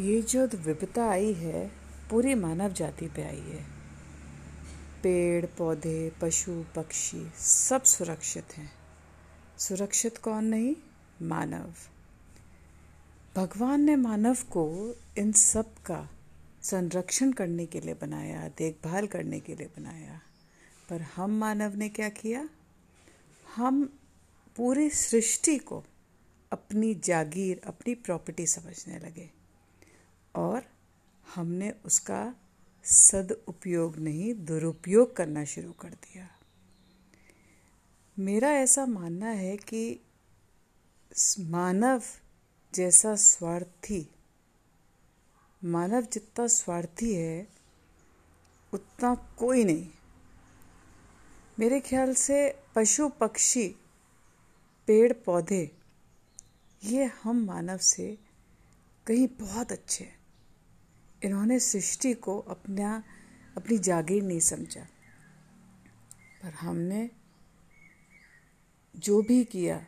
ये जो विपदा आई है, पूरी मानव जाति पे आई है। पेड़, पौधे, पशु, पक्षी, सब सुरक्षित हैं। सुरक्षित कौन नहीं? मानव। भगवान ने मानव को इन सब का संरक्षण करने के लिए बनाया, देखभाल करने के लिए बनाया। पर हम मानव ने क्या किया? हम पूरी सृष्टि को अपनी जागीर, अपनी प्रॉपर्टी समझने लगे। और हमने उसका सदउपयोग नहीं, दुरुपयोग करना शुरू कर दिया। मेरा ऐसा मानना है कि मानव जैसा स्वार्थी, मानव जितना स्वार्थी है, उतना कोई नहीं। मेरे ख्याल से पशु, पक्षी, पेड़, पौधे, ये हम मानव से कहीं बहुत अच्छे हैं। इन्होंने सृष्टि को अपना, अपनी जागीर नहीं समझा। पर हमने जो भी किया,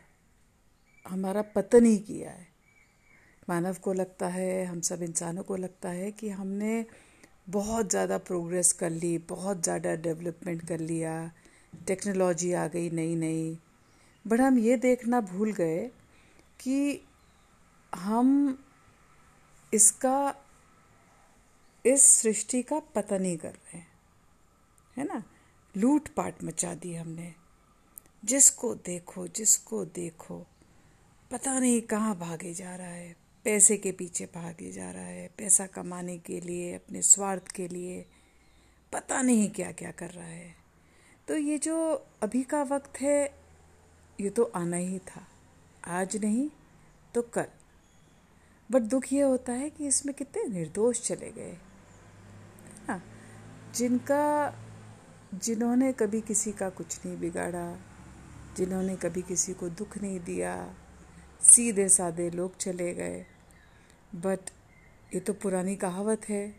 हमारा पतन ही किया है। मानव को लगता है, हम सब इंसानों को लगता है कि हमने बहुत ज़्यादा प्रोग्रेस कर ली, बहुत ज़्यादा डेवलपमेंट कर लिया टेक्नोलॉजी आ गई नई नई बट हम ये देखना भूल गए कि हम इसका इस सृष्टि का पता नहीं कर रहे हैं। है ना? लूट पाट मचा दी हमने। जिसको देखो जिसको देखो। पता नहीं कहाँ भागे जा रहा है। पैसे के पीछे भागे जा रहा है। पैसा कमाने के लिए, अपने स्वार्थ के लिए। पता नहीं क्या क्या कर रहा है। तो ये जो अभी का वक्त है, ये तो आना ही था। आज नहीं तो कल। बट दुख ये होता है कि इसमें कितने निर्दोष चले गए। जिनका, जिन्होंने कभी किसी का कुछ नहीं बिगाड़ा, जिन्होंने कभी किसी को दुख नहीं दिया सीधे साधे लोग चले गए। बट ये तो पुरानी कहावत है,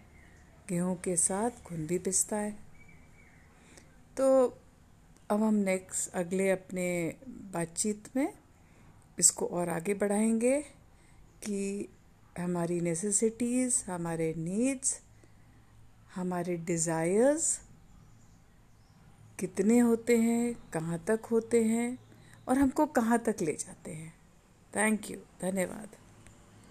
गेहूँ के साथ खून भी पिसता है। तो अब हम नेक्स्ट अगले अपने बातचीत में इसको और आगे बढ़ाएँगे कि हमारी नेसेसिटीज़ हमारे नीड्स हमारे डिज़ायर्स कितने होते हैं, कहाँ तक होते हैं और हमको कहाँ तक ले जाते हैं। थैंक यू धन्यवाद।